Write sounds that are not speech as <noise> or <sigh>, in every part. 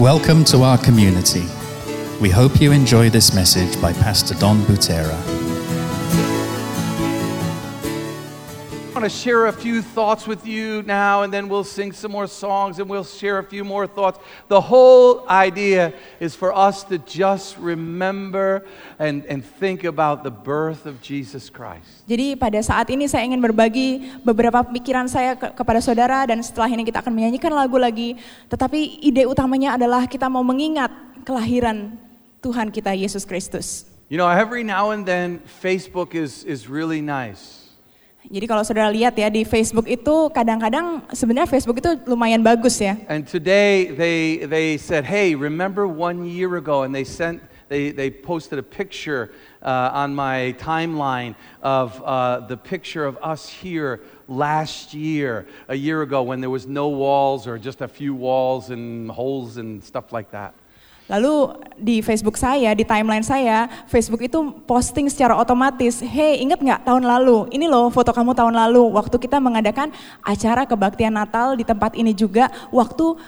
Welcome to our community. We hope you enjoy this message by Pastor Don Butera. Want to share a few thoughts with you now, and then we'll sing some more songs and we'll share a few more thoughts. The whole idea is for us to just remember and, and think about the birth of Jesus Christ. Jadi pada saat ini saya ingin berbagi beberapa pikiran saya ke- kepada saudara dan setelah ini kita akan menyanyikan lagu lagi. Tetapi ide utamanya adalah kita mau mengingat kelahiran Tuhan kita Yesus Kristus. You know, every now and then, Facebook is, is really nice. Jadi kalau saudara lihat ya di Facebook itu kadang-kadang sebenarnya Facebook itu lumayan bagus ya. And today they, they said, hey, remember one year ago? And they sent, they, they posted a picture uh, on my timeline of uh, the picture of us here last year, a year ago, when there was no walls or just a few walls and holes and stuff like that. Lalu di Facebook saya, di timeline saya, Facebook itu posting secara otomatis, hey inget nggak tahun lalu, ini loh foto kamu tahun lalu, waktu kita mengadakan acara kebaktian Natal di tempat ini juga, waktu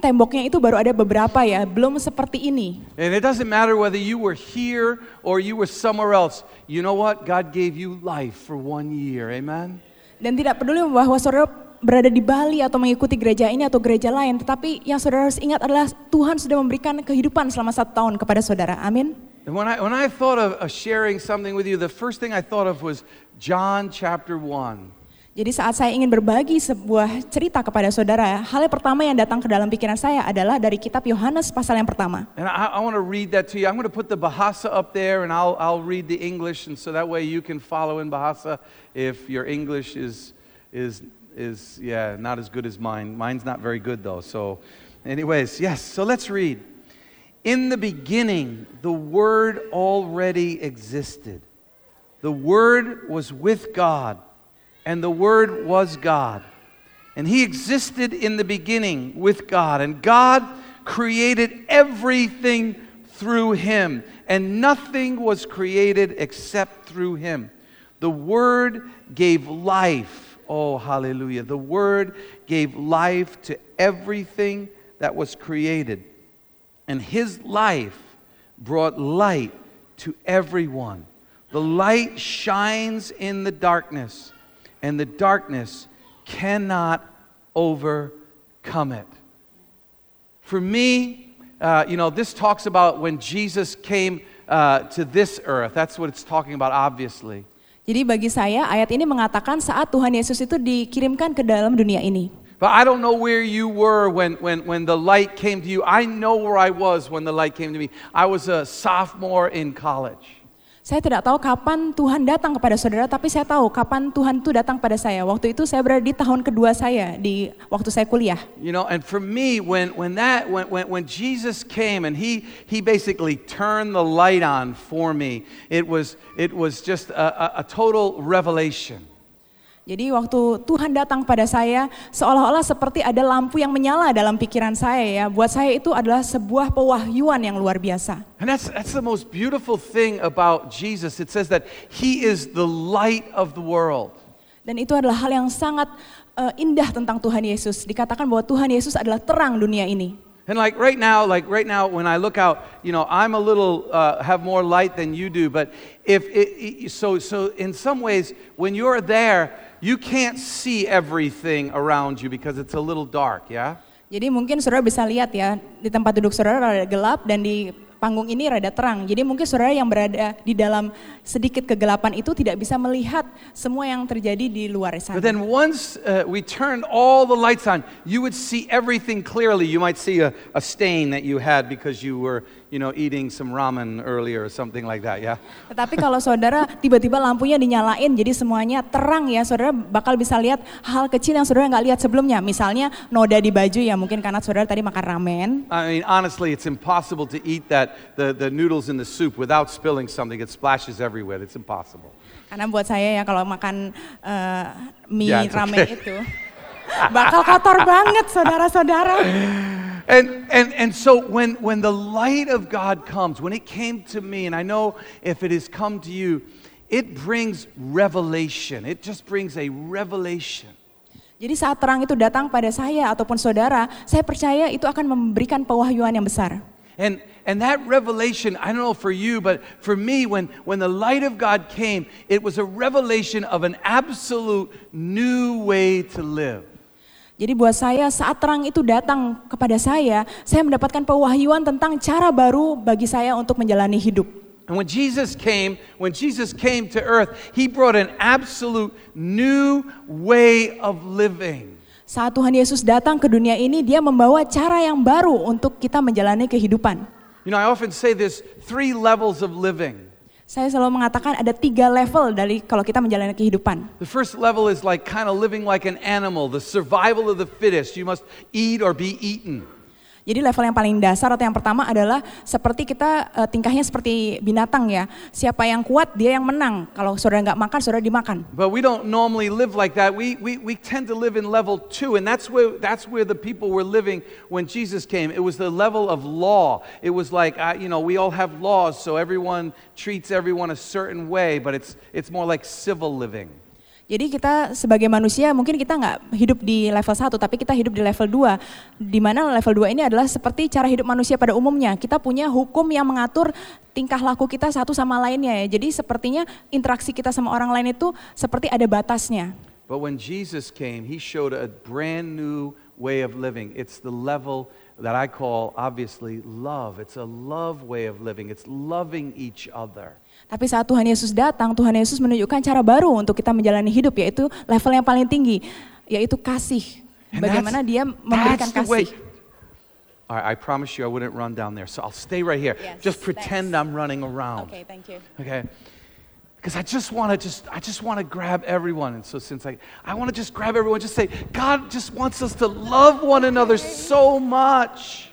temboknya itu baru ada beberapa ya, belum seperti ini. And it doesn't matter whether you were here or you were somewhere else. You know what? God gave you life for one year. Amen? Dan tidak peduli bahwa saudara berada di Bali atau mengikuti gereja ini atau gereja lain, tetapi yang saudara harus ingat adalah Tuhan sudah memberikan kehidupan selama satu tahun kepada saudara. Amin. And when I, when I thought of, of sharing something with you, the first thing I thought of was John chapter 1. Jadi saat saya ingin berbagi sebuah cerita kepada saudara, hal yang pertama yang datang ke dalam pikiran saya adalah dari kitab Yohanes pasal yang pertama. And I, I want to read that to you. I'm going to put the Bahasa up there and I'll, I'll read the English, and so that way you can follow in Bahasa if your English is, is, is yeah, not as good as mine. Mine's not very good though. So, anyways, yes, so let's read. In the beginning, the Word already existed. The Word was with God, and the Word was God. And He existed in the beginning with God. And God created everything through Him. And nothing was created except through Him. The Word gave life. Oh, hallelujah. The Word gave life to everything that was created. And His life brought light to everyone. The light shines in the darkness, and the darkness cannot overcome it. For me, uh, you know, this talks about when Jesus came uh, to this earth. That's what it's talking about, obviously. Jadi bagi saya ayat ini mengatakan saat Tuhan Yesus itu dikirimkan ke dalam dunia ini. But I don't know where you were when, when, when the light came to you. I know where I was when the light came to me. I was a sophomore in college. Saya tidak tahu kapan Tuhan datang kepada saudara, tapi saya tahu kapan Tuhan itu datang pada saya. Waktu itu saya berada di tahun kedua saya di waktu saya kuliah. You know, and for me, when, when that when, when, when Jesus came and he he basically turned the light on for me, it was it was just a, a, a total revelation. Jadi waktu Tuhan datang pada saya, seolah-olah seperti ada lampu yang menyala dalam pikiran saya ya. Buat saya itu adalah sebuah pewahyuan yang luar biasa. And that's that's the most beautiful thing about Jesus. It says that he is the light of the world. Dan itu adalah hal yang sangat eh, indah tentang Tuhan Yesus. Dikatakan bahwa Tuhan Yesus adalah terang dunia ini. And like right now, like right now, when I look out, you know, I'm a little uh, have more light than you do. But if it, so, so in some ways, when you're there, you can't see everything around you because it's a little dark. Yeah. Jadi mungkin saudara bisa lihat ya, di tempat duduk saudara rada gelap dan di panggung ini rada terang. Jadi mungkin saudara yang berada di dalam sedikit kegelapan itu tidak bisa melihat semua yang terjadi di luar But then once uh, we turned all the lights on, you would see everything clearly. You might see a, a stain that you had because you were, you know, eating some ramen earlier or something like that. Yeah. Tetapi kalau saudara tiba-tiba lampunya dinyalain jadi semuanya terang ya, saudara bakal bisa lihat hal kecil yang saudara nggak lihat sebelumnya. Misalnya noda di baju ya mungkin karena saudara tadi makan ramen. I mean, honestly, it's impossible to eat that, the, the noodles in the soup without spilling something. It splashes everywhere. It's impossible. Karena buat saya ya kalau makan eh, mie Ya, it's ramen okay. itu bakal kotor banget saudara-saudara. <laughs> And, and, and so when, when the light of God comes, when it came to me, and I know if it has come to you, it brings revelation. It just brings a revelation. Jadi saat terang itu datang pada saya ataupun saudara, saya percaya itu akan memberikan pewahyuan yang besar. And, and that revelation, I don't know for you, but for me, when, when the light of God came, it was a revelation of an absolute new way to live. Jadi buat saya saat terang itu datang kepada saya, saya mendapatkan pewahyuan tentang cara baru bagi saya untuk menjalani hidup. And when Jesus came, when Jesus came to earth, he brought an absolute new way of living. Saat Tuhan Yesus datang ke dunia ini, dia membawa cara yang baru untuk kita menjalani kehidupan. You know, I often say there's three levels of living. Saya selalu mengatakan ada tiga level dari kalau kita menjalani kehidupan. The first level is like kind of living like an animal, the survival of the fittest. You must eat or be eaten. Jadi level yang paling dasar atau yang pertama adalah seperti kita uh, tingkahnya seperti binatang ya. Siapa yang kuat dia yang menang. Kalau saudara nggak makan, saudara dimakan. But we don't normally live like that. We, we, we tend to live in level two, and that's where, that's where the people were living when Jesus came. It was the level of law. It was like, uh, you know, we all have laws, so everyone treats everyone a certain way, but it's, it's more like civil living. Jadi kita sebagai manusia mungkin kita nggak hidup di level 1 tapi kita hidup di level 2. Di mana level 2 ini adalah seperti cara hidup manusia pada umumnya. Kita punya hukum yang mengatur tingkah laku kita satu sama lainnya ya. Jadi sepertinya interaksi kita sama orang lain itu seperti ada batasnya. But when Jesus came, he showed a brand new way of living. It's the level that I call obviously love. It's a love way of living. It's loving each other. Tapi saat Tuhan Yesus datang, Tuhan Yesus menunjukkan cara baru untuk kita menjalani hidup, yaitu level yang paling tinggi, yaitu kasih. Bagaimana dia memberikan kasih. All right, I promise you I wouldn't run down there, so I'll stay right here. Yes, just pretend thanks. I'm running around. Oke, thank you. Okay? Because I just want to just I just want to grab everyone. And so since I I want to just grab everyone, just say, God just wants us to love one another so much.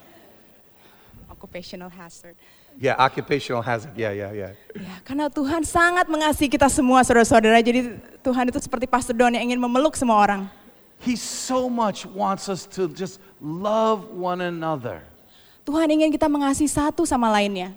Occupational hazard. Yeah, occupational hazard. Yeah, yeah, yeah. Ya, karena Tuhan sangat mengasihi kita semua saudara-saudara. Jadi Tuhan itu seperti Pastor Don yang ingin memeluk semua orang. He so much wants us to just love one another. Tuhan ingin kita mengasihi satu sama lainnya.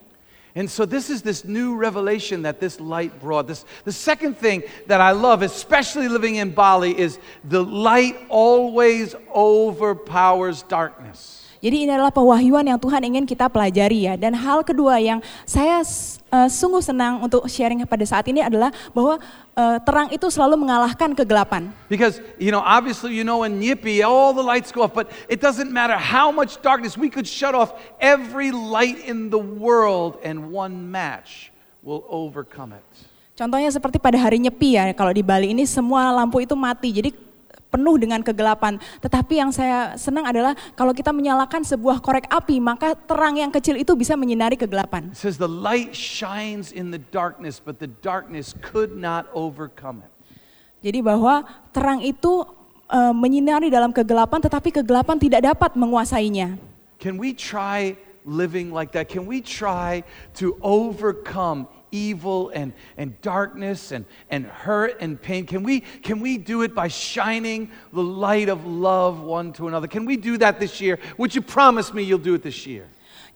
And so this is this new revelation that this light brought. This the second thing that I love, especially living in Bali, is the light always overpowers darkness. Jadi ini adalah pewahyuan yang Tuhan ingin kita pelajari ya. Dan hal kedua yang saya uh, sungguh senang untuk sharing pada saat ini adalah bahwa uh, terang itu selalu mengalahkan kegelapan. Because, you know, obviously, you know, in Yippee, all the lights go off, but it doesn't matter how much darkness, we could shut off every light in the world, and one match will overcome it. Contohnya seperti pada hari nyepi ya, kalau di Bali ini semua lampu itu mati, jadi penuh dengan kegelapan. Tetapi yang saya senang adalah kalau kita menyalakan sebuah korek api, maka terang yang kecil itu bisa menyinari kegelapan. It says, the light shines in the darkness, but the darkness could not overcome it. Jadi bahwa terang itu eh, menyinari dalam kegelapan, tetapi kegelapan tidak dapat menguasainya. Can we try living like that? Can we try to overcome evil and, and darkness and, and hurt and pain? Can we, can we do it by shining the light of love one to another? Can we do that this year? Would you promise me you'll do it this year?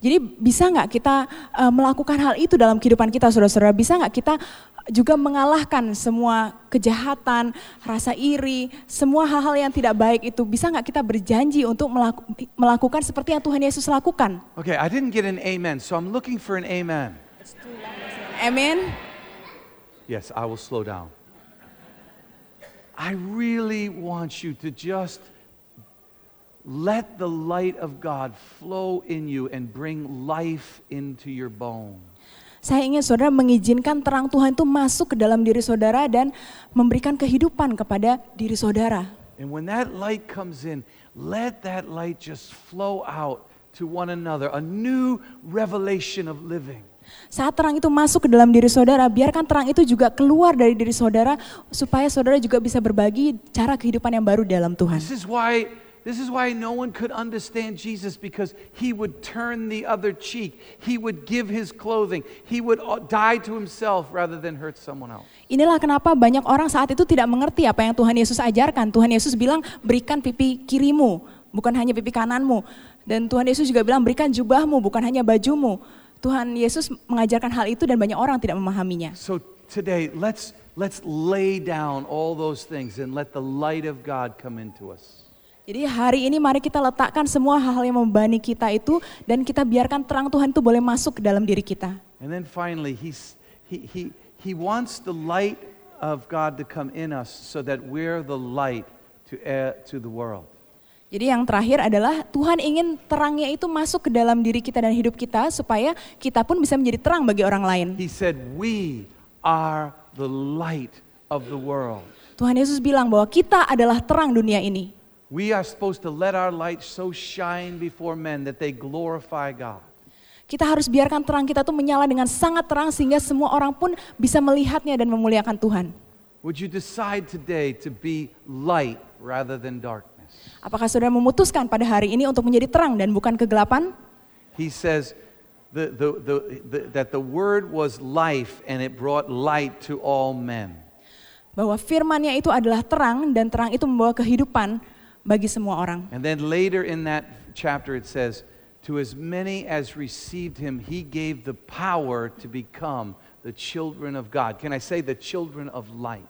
Jadi bisa nggak kita eh, melakukan hal itu dalam kehidupan kita, saudara-saudara? Bisa nggak kita juga mengalahkan semua kejahatan, rasa iri, semua hal-hal yang tidak baik itu? Bisa nggak kita berjanji untuk melaku- melakukan seperti yang Tuhan Yesus lakukan? Okay, I didn't get an amen, so I'm looking for an amen. Amin. Yes, I will slow down. I really want you to just let the light of God flow in you and bring life into your bones. Saya ingin saudara mengizinkan terang Tuhan itu masuk ke dalam diri saudara dan memberikan kehidupan kepada diri saudara. And when that light comes in, let that light just flow out to one another, a new revelation of living. Saat terang itu masuk ke dalam diri saudara, biarkan terang itu juga keluar dari diri saudara supaya saudara juga bisa berbagi cara kehidupan yang baru dalam Tuhan. This is why this is why no one could understand Jesus because he would turn the other cheek. He would give his clothing. He would uh, die to himself rather than hurt someone else. Inilah kenapa banyak orang saat itu tidak mengerti apa yang Tuhan Yesus ajarkan. Tuhan Yesus bilang, berikan pipi kirimu, bukan hanya pipi kananmu. Dan Tuhan Yesus juga bilang, berikan jubahmu, bukan hanya bajumu. Tuhan Yesus mengajarkan hal itu dan banyak orang tidak memahaminya. So today, let's, let's lay down all those things and let the light of God come into us. Jadi hari ini mari kita letakkan semua hal-hal yang membebani kita itu dan kita biarkan terang Tuhan itu boleh masuk ke dalam diri kita. And then finally, he's, he, he, he wants the light of God to come in us so that we're the light to, uh, to the world. Jadi yang terakhir adalah Tuhan ingin terangnya itu masuk ke dalam diri kita dan hidup kita supaya kita pun bisa menjadi terang bagi orang lain. He said, We are the light of the world. Tuhan Yesus bilang bahwa kita adalah terang dunia ini. We are supposed to let our light so shine before men that they glorify God. Kita harus biarkan terang kita tuh menyala dengan sangat terang sehingga semua orang pun bisa melihatnya dan memuliakan Tuhan. Would you decide today to be light rather than darkness? Apakah saudara memutuskan pada hari ini untuk menjadi terang dan bukan kegelapan? He says the, the, the, the, that the word was life and it brought light to all men. Bahwa firmannya itu adalah terang dan terang itu membawa kehidupan bagi semua orang. And then later in that chapter it says, To as many as received him, he gave the power to become the children of God. Can I say the children of light?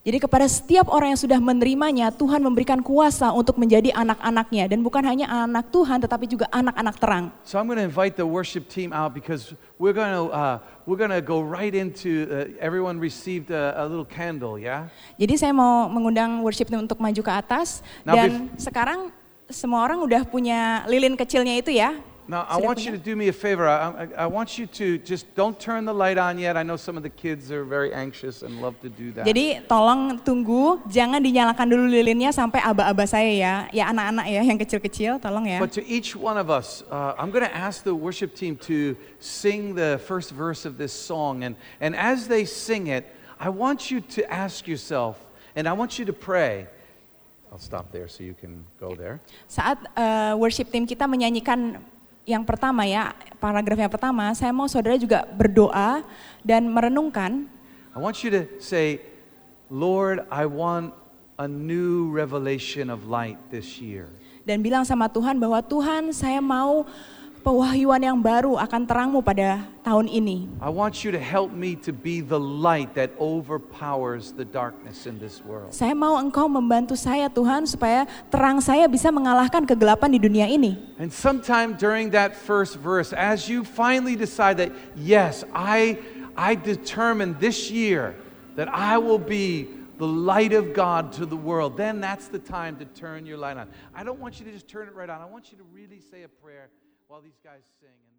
Jadi kepada setiap orang yang sudah menerimanya, Tuhan memberikan kuasa untuk menjadi anak-anaknya. Dan bukan hanya anak Tuhan, tetapi juga anak-anak terang. So I'm going to invite the worship team out because we're going to uh, we're going to go right into uh, everyone received a, a little candle, yeah. Jadi saya mau mengundang worship team untuk maju ke atas. Now, Dan sekarang semua orang udah punya lilin kecilnya itu ya. Now I want you to do me a favor. I, I, I want you to just don't turn the light on yet. I know some of the kids are very anxious and love to do that. Jadi tolong tunggu, jangan dinyalakan dulu lilinnya sampai aba-aba saya ya. Ya anak-anak ya yang kecil-kecil, tolong ya. But to each one of us, uh, I'm going to ask the worship team to sing the first verse of this song. And, and as they sing it, I want you to ask yourself, and I want you to pray. I'll stop there so you can go there. Saat uh, worship team kita menyanyikan yang pertama ya, paragraf yang pertama, saya mau saudara juga berdoa dan merenungkan. I want you to say, Lord, I want a new revelation of light this year. Dan bilang sama Tuhan bahwa Tuhan saya mau pewahyuan yang baru akan terangmu pada tahun ini. I want you to help me to be the light that overpowers the darkness in this world. Saya mau engkau membantu saya Tuhan supaya terang saya bisa mengalahkan kegelapan di dunia ini. And sometime during that first verse, as you finally decide that, yes, I, I determined this year that I will be the light of God to the world, then that's the time to turn your light on. I don't want you to just turn it right on. I want you to really say a prayer while these guys sing.